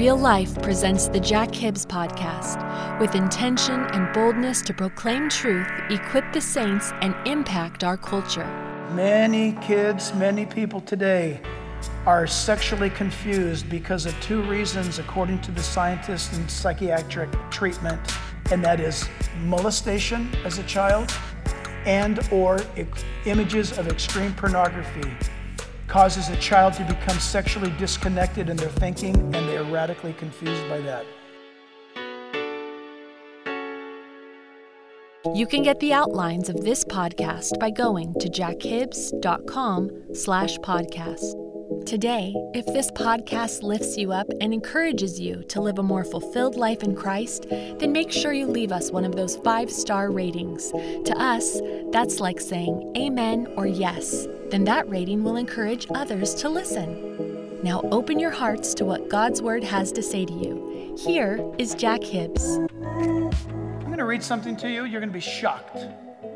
Real Life presents the Jack Hibbs podcast with intention and boldness to proclaim truth, equip the saints, and impact our culture. Many kids, many people today are sexually confused because of two reasons, according to the scientists and psychiatric treatment, and that is molestation as a child and or images of extreme pornography causes a child to become sexually disconnected in their thinking, and they are radically confused by that. You can get the outlines of this podcast by going to jackhibbs.com slash podcast. Today, if this podcast lifts you up and encourages you to live a more fulfilled life in Christ, then make sure you leave us one of those five star ratings. To us, that's like saying amen or yes. Then that rating will encourage others to listen. Now open your hearts to what God's Word has to say to you. Here is Jack Hibbs. I'm going to read something to you. You're going to be shocked.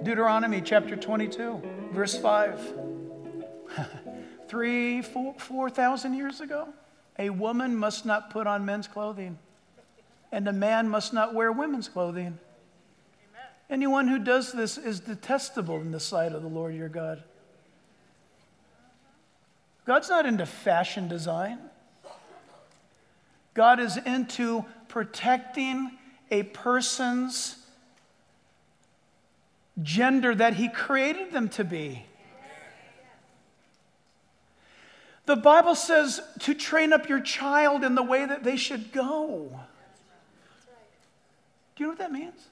Deuteronomy chapter 22, verse 5 three, four, 4,000 years ago. A woman must not put on men's clothing, and a man must not wear women's clothing. Anyone who does this is detestable in the sight of the Lord your God. God's not into fashion design. God is into protecting a person's gender that He created them to be. The Bible says to train up your child in the way that they should go. Do you know what that means?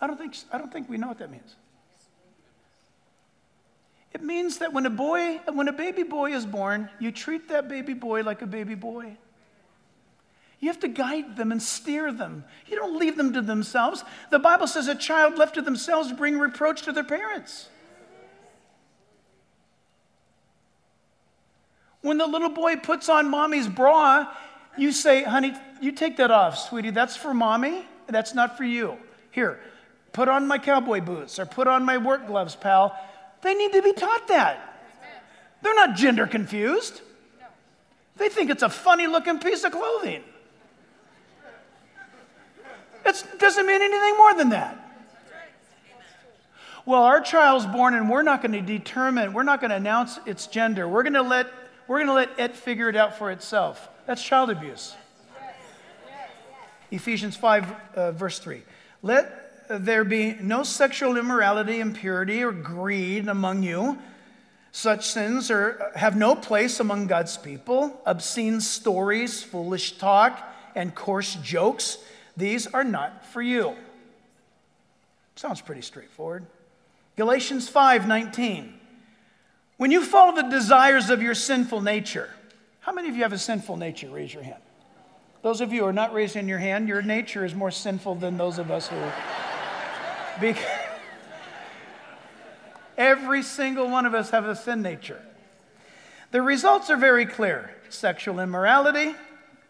I don't think, I don't think we know what that means. It means that when a boy, when a baby boy is born, you treat that baby boy like a baby boy. You have to guide them and steer them. You don't leave them to themselves. The Bible says a child left to themselves bring reproach to their parents. When the little boy puts on mommy's bra, you say, honey, you take that off, sweetie. That's for mommy. That's not for you. Here, put on my cowboy boots or put on my work gloves, pal. They need to be taught that. They're not gender confused. They think it's a funny looking piece of clothing. It doesn't mean anything more than that. Well, our child's born and we're not going to determine, we're not going to announce its gender. We're going to let we're going to let it figure it out for itself. That's child abuse. Ephesians 5, uh, verse 3. Let there be no sexual immorality, impurity, or greed among you. Such sins are, have no place among God's people. Obscene stories, foolish talk, and coarse jokes, these are not for you. Sounds pretty straightforward. Galatians 5 19. When you follow the desires of your sinful nature, how many of you have a sinful nature? Raise your hand. Those of you who are not raising your hand, your nature is more sinful than those of us who. Every single one of us have a sin nature. The results are very clear sexual immorality,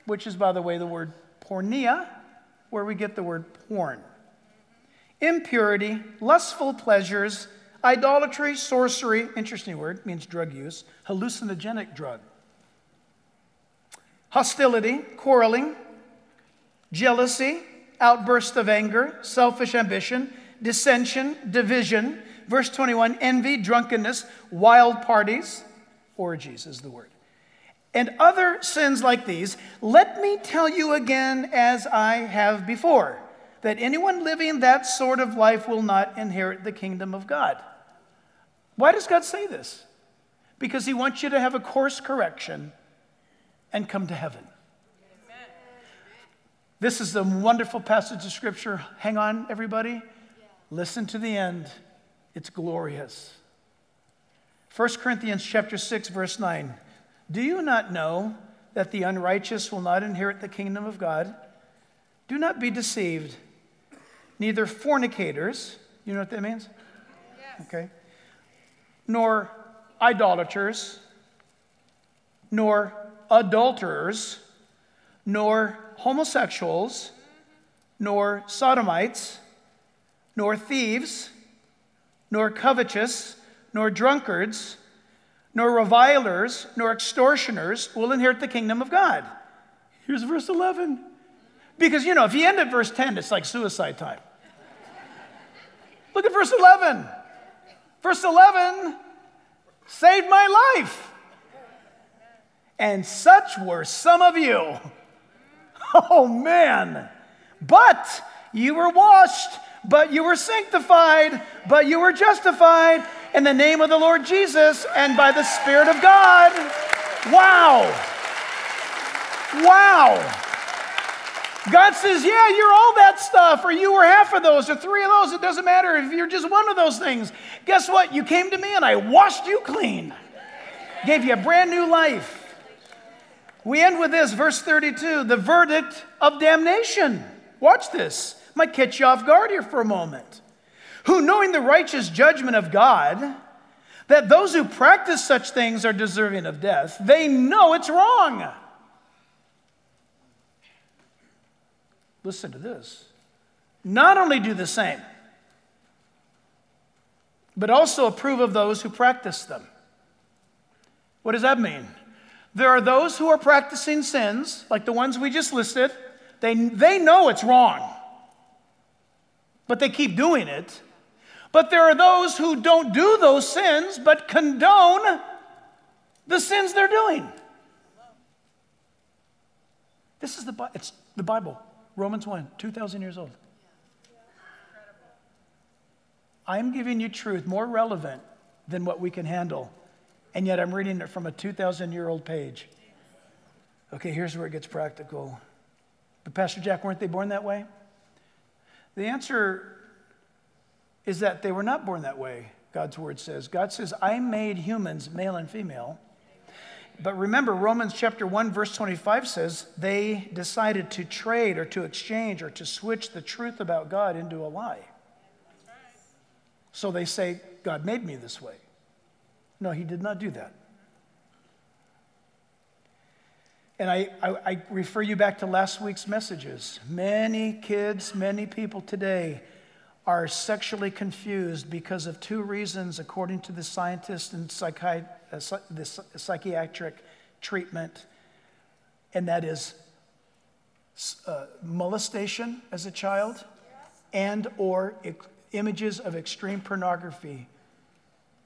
which is, by the way, the word porneia, where we get the word porn, impurity, lustful pleasures, Idolatry, sorcery, interesting word, means drug use, hallucinogenic drug. Hostility, quarreling, jealousy, outburst of anger, selfish ambition, dissension, division, Verse 21 envy, drunkenness, wild parties, orgies is the word. And other sins like these, let me tell you again as I have before, that anyone living that sort of life will not inherit the kingdom of God. Why does God say this? Because He wants you to have a course correction and come to heaven. This is a wonderful passage of scripture. Hang on, everybody. Listen to the end. It's glorious. 1 Corinthians chapter 6 verse 9. Do you not know that the unrighteous will not inherit the kingdom of God? Do not be deceived. Neither fornicators, you know what that means? Yes. Okay. Nor idolaters, nor adulterers, nor homosexuals, nor sodomites, nor thieves, nor covetous, nor drunkards, nor revilers, nor extortioners will inherit the kingdom of God. Here's verse 11. Because, you know, if you end at verse 10, it's like suicide time. Look at verse 11. Verse 11 saved my life. And such were some of you. Oh, man. But you were washed but you were sanctified, but you were justified in the name of the Lord Jesus and by the Spirit of God. Wow. Wow. God says, Yeah, you're all that stuff, or you were half of those, or three of those. It doesn't matter if you're just one of those things. Guess what? You came to me and I washed you clean, gave you a brand new life. We end with this, verse 32 the verdict of damnation. Watch this. Might catch you off guard here for a moment. Who, knowing the righteous judgment of God, that those who practice such things are deserving of death, they know it's wrong. Listen to this. Not only do the same, but also approve of those who practice them. What does that mean? There are those who are practicing sins, like the ones we just listed. They, they know it's wrong but they keep doing it. But there are those who don't do those sins, but condone the sins they're doing. This is the, it's the Bible, Romans 1, 2,000 years old. I'm giving you truth more relevant than what we can handle, and yet I'm reading it from a 2,000 year old page. Okay, here's where it gets practical. But, Pastor Jack, weren't they born that way? The answer is that they were not born that way, God's word says. God says, I made humans male and female. But remember, Romans chapter 1, verse 25 says they decided to trade or to exchange or to switch the truth about God into a lie. So they say, God made me this way. No, he did not do that. And I, I, I, refer you back to last week's messages. Many kids, many people today are sexually confused because of two reasons, according to the scientists and psychi- the psychiatric treatment, and that is uh, molestation as a child and or images of extreme pornography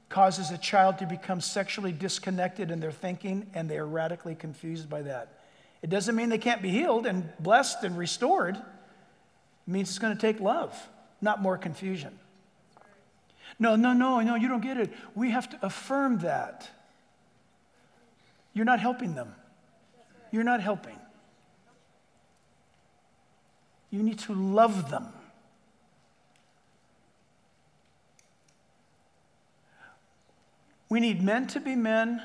causes a child to become sexually disconnected in their thinking and they are radically confused by that. It doesn't mean they can't be healed and blessed and restored. It means it's going to take love, not more confusion. No, no, no, no, you don't get it. We have to affirm that. You're not helping them. You're not helping. You need to love them. We need men to be men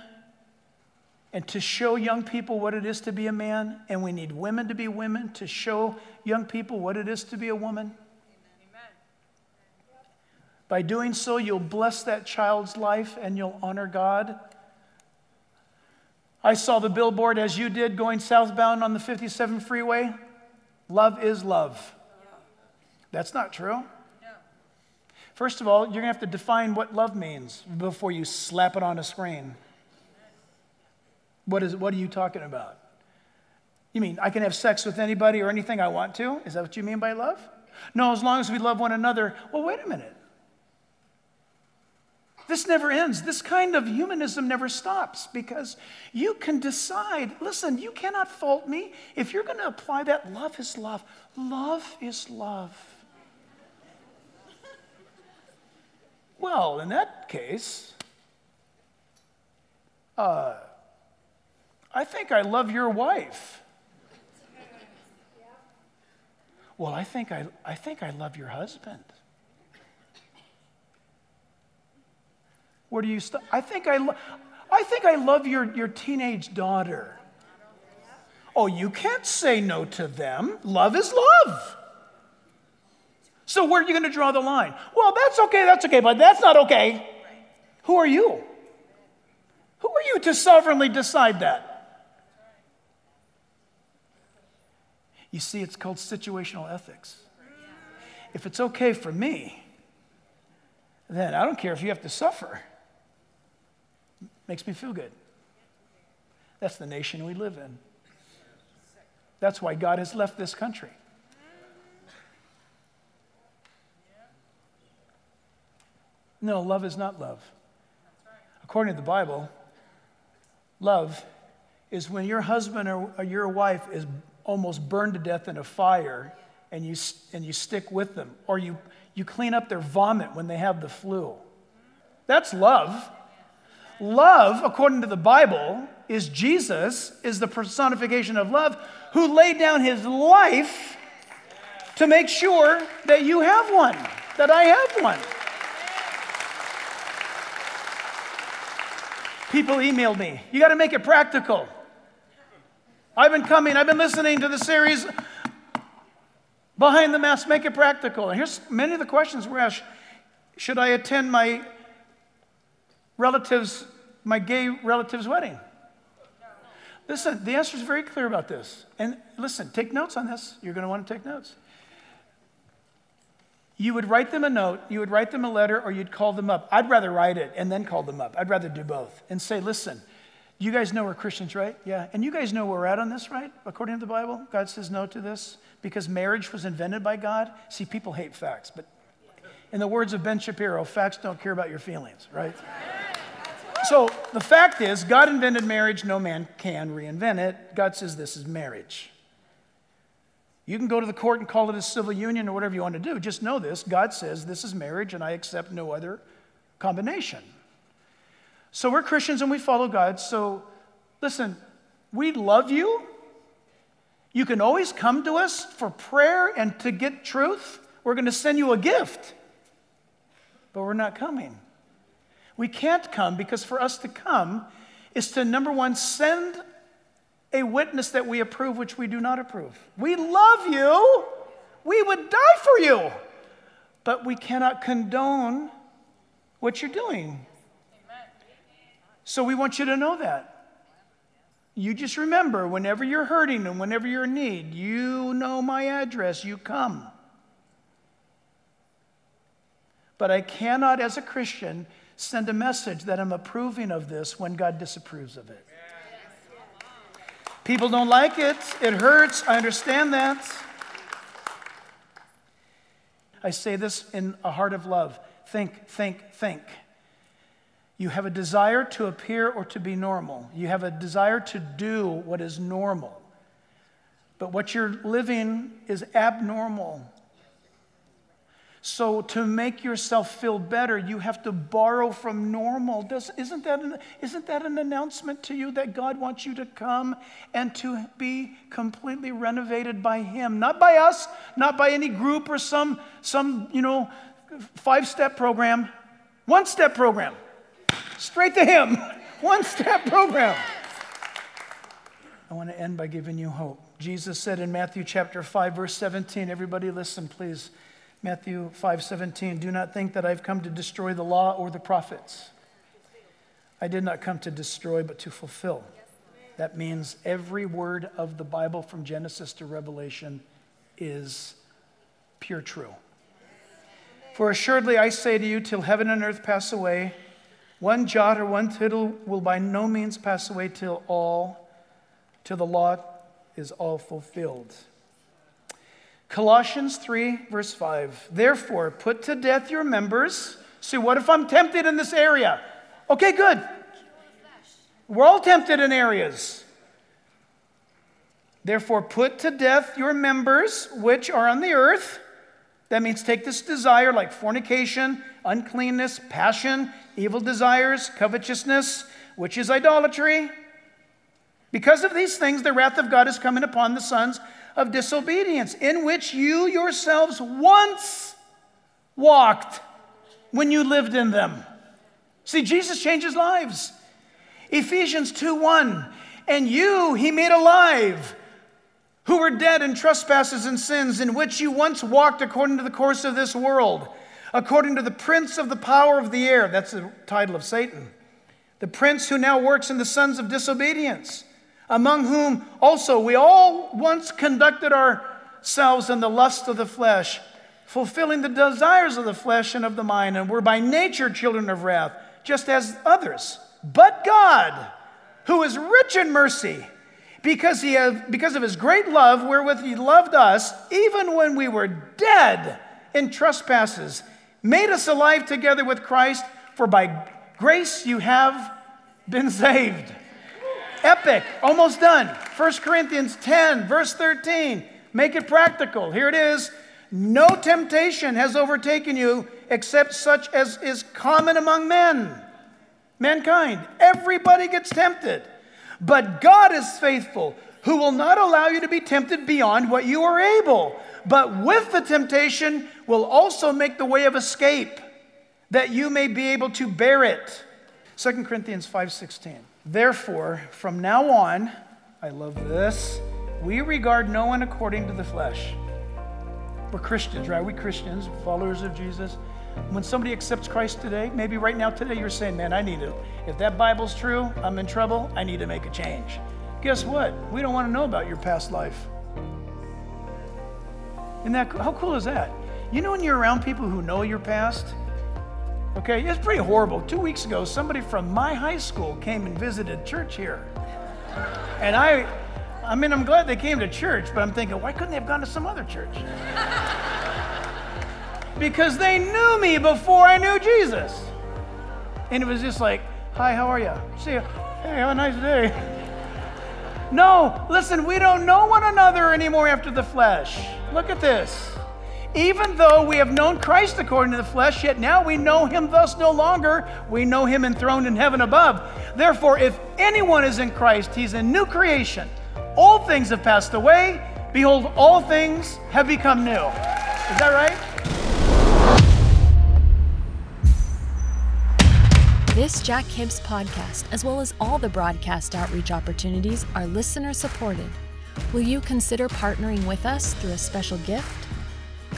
and to show young people what it is to be a man, and we need women to be women to show young people what it is to be a woman. By doing so, you'll bless that child's life and you'll honor God. I saw the billboard as you did going southbound on the 57 freeway. Love is love. That's not true. First of all, you're going to have to define what love means before you slap it on a screen. What, is, what are you talking about? You mean I can have sex with anybody or anything I want to? Is that what you mean by love? No, as long as we love one another. Well, wait a minute. This never ends. This kind of humanism never stops because you can decide listen, you cannot fault me. If you're going to apply that, love is love. Love is love. Well, in that case, uh, I think I love your wife. Well, I think I, I think I love your husband. Where do you stop? I think I, lo- I think I love your, your teenage daughter. Oh, you can't say no to them. Love is love. So where are you going to draw the line? Well, that's okay, that's okay, but that's not okay. Who are you? Who are you to sovereignly decide that? You see, it's called situational ethics. If it's okay for me, then I don't care if you have to suffer. Makes me feel good. That's the nation we live in. That's why God has left this country. No, love is not love. According to the Bible, love is when your husband or your wife is almost burned to death in a fire and you, and you stick with them, or you, you clean up their vomit when they have the flu. That's love. Love, according to the Bible, is Jesus, is the personification of love, who laid down his life to make sure that you have one, that I have one. People emailed me, you got to make it practical. I've been coming, I've been listening to the series Behind the Mask, Make It Practical. And here's many of the questions we're asked Should I attend my relatives, my gay relative's wedding? Listen, the answer is very clear about this. And listen, take notes on this. You're going to want to take notes. You would write them a note, you would write them a letter, or you'd call them up. I'd rather write it and then call them up. I'd rather do both and say, listen, you guys know we're Christians, right? Yeah. And you guys know where we're at on this, right? According to the Bible, God says no to this because marriage was invented by God. See, people hate facts, but in the words of Ben Shapiro, facts don't care about your feelings, right? So the fact is, God invented marriage, no man can reinvent it. God says this is marriage. You can go to the court and call it a civil union or whatever you want to do. Just know this God says this is marriage, and I accept no other combination. So we're Christians and we follow God. So listen, we love you. You can always come to us for prayer and to get truth. We're going to send you a gift, but we're not coming. We can't come because for us to come is to, number one, send a witness that we approve, which we do not approve. We love you. We would die for you. But we cannot condone what you're doing. So we want you to know that. You just remember whenever you're hurting and whenever you're in need, you know my address, you come. But I cannot, as a Christian, send a message that I'm approving of this when God disapproves of it. People don't like it. It hurts. I understand that. I say this in a heart of love think, think, think. You have a desire to appear or to be normal. You have a desire to do what is normal. But what you're living is abnormal. So, to make yourself feel better, you have to borrow from normal. Does, isn't, that an, isn't that an announcement to you that God wants you to come and to be completely renovated by Him? Not by us, not by any group or some, some you know, five step program, one step program. Straight to Him, one step program. I want to end by giving you hope. Jesus said in Matthew chapter 5, verse 17, everybody listen, please. Matthew 5:17 Do not think that I've come to destroy the law or the prophets. I did not come to destroy but to fulfill. That means every word of the Bible from Genesis to Revelation is pure true. For assuredly I say to you till heaven and earth pass away one jot or one tittle will by no means pass away till all till the law is all fulfilled. Colossians 3, verse 5. Therefore, put to death your members See, what if I'm tempted in this area? Okay, good. We're all tempted in areas. Therefore, put to death your members which are on the earth. That means take this desire like fornication, uncleanness, passion, evil desires, covetousness, which is idolatry. Because of these things, the wrath of God is coming upon the sons of disobedience, in which you yourselves once walked when you lived in them. See, Jesus changes lives. Ephesians 2 1. And you he made alive who were dead in trespasses and sins, in which you once walked according to the course of this world, according to the prince of the power of the air. That's the title of Satan. The prince who now works in the sons of disobedience, among whom also we all once conducted ourselves in the lust of the flesh, fulfilling the desires of the flesh and of the mind, and were by nature children of wrath, just as others. But God, who is rich in mercy, because, he have, because of his great love wherewith he loved us, even when we were dead in trespasses, made us alive together with Christ, for by grace you have been saved. Epic, almost done. 1 Corinthians 10, verse 13. Make it practical. Here it is. No temptation has overtaken you except such as is common among men, mankind. Everybody gets tempted. But God is faithful, who will not allow you to be tempted beyond what you are able, but with the temptation will also make the way of escape, that you may be able to bear it. 2 Corinthians 5:16. Therefore, from now on, I love this, we regard no one according to the flesh. We're Christians, right? We Christians, followers of Jesus. When somebody accepts Christ today, maybe right now today you're saying, man, I need to, if that Bible's true, I'm in trouble, I need to make a change. Guess what? We don't want to know about your past life. Isn't that, how cool is that? You know when you're around people who know your past? Okay, it's pretty horrible. Two weeks ago, somebody from my high school came and visited church here. And I, I mean, I'm glad they came to church, but I'm thinking, why couldn't they have gone to some other church? because they knew me before I knew Jesus. And it was just like, hi, how are you? See you. Hey, have a nice day. No, listen, we don't know one another anymore after the flesh. Look at this. Even though we have known Christ according to the flesh, yet now we know him thus no longer. We know him enthroned in heaven above. Therefore, if anyone is in Christ, he's a new creation. All things have passed away. Behold, all things have become new. Is that right? This Jack Hibbs podcast, as well as all the broadcast outreach opportunities, are listener supported. Will you consider partnering with us through a special gift?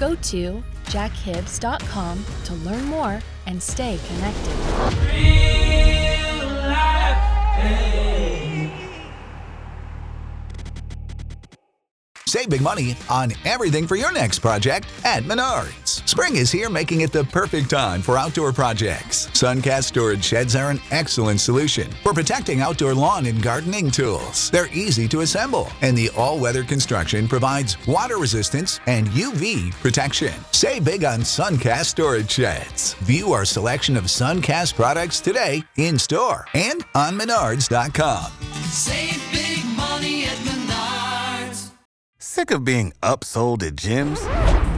Go to jackhibbs.com to learn more and stay connected. Save big money on everything for your next project at Menards. Spring is here, making it the perfect time for outdoor projects. Suncast storage sheds are an excellent solution for protecting outdoor lawn and gardening tools. They're easy to assemble, and the all weather construction provides water resistance and UV protection. Save big on Suncast storage sheds. View our selection of Suncast products today in store and on Menards.com. Save big money at Menards. Sick of being upsold at gyms?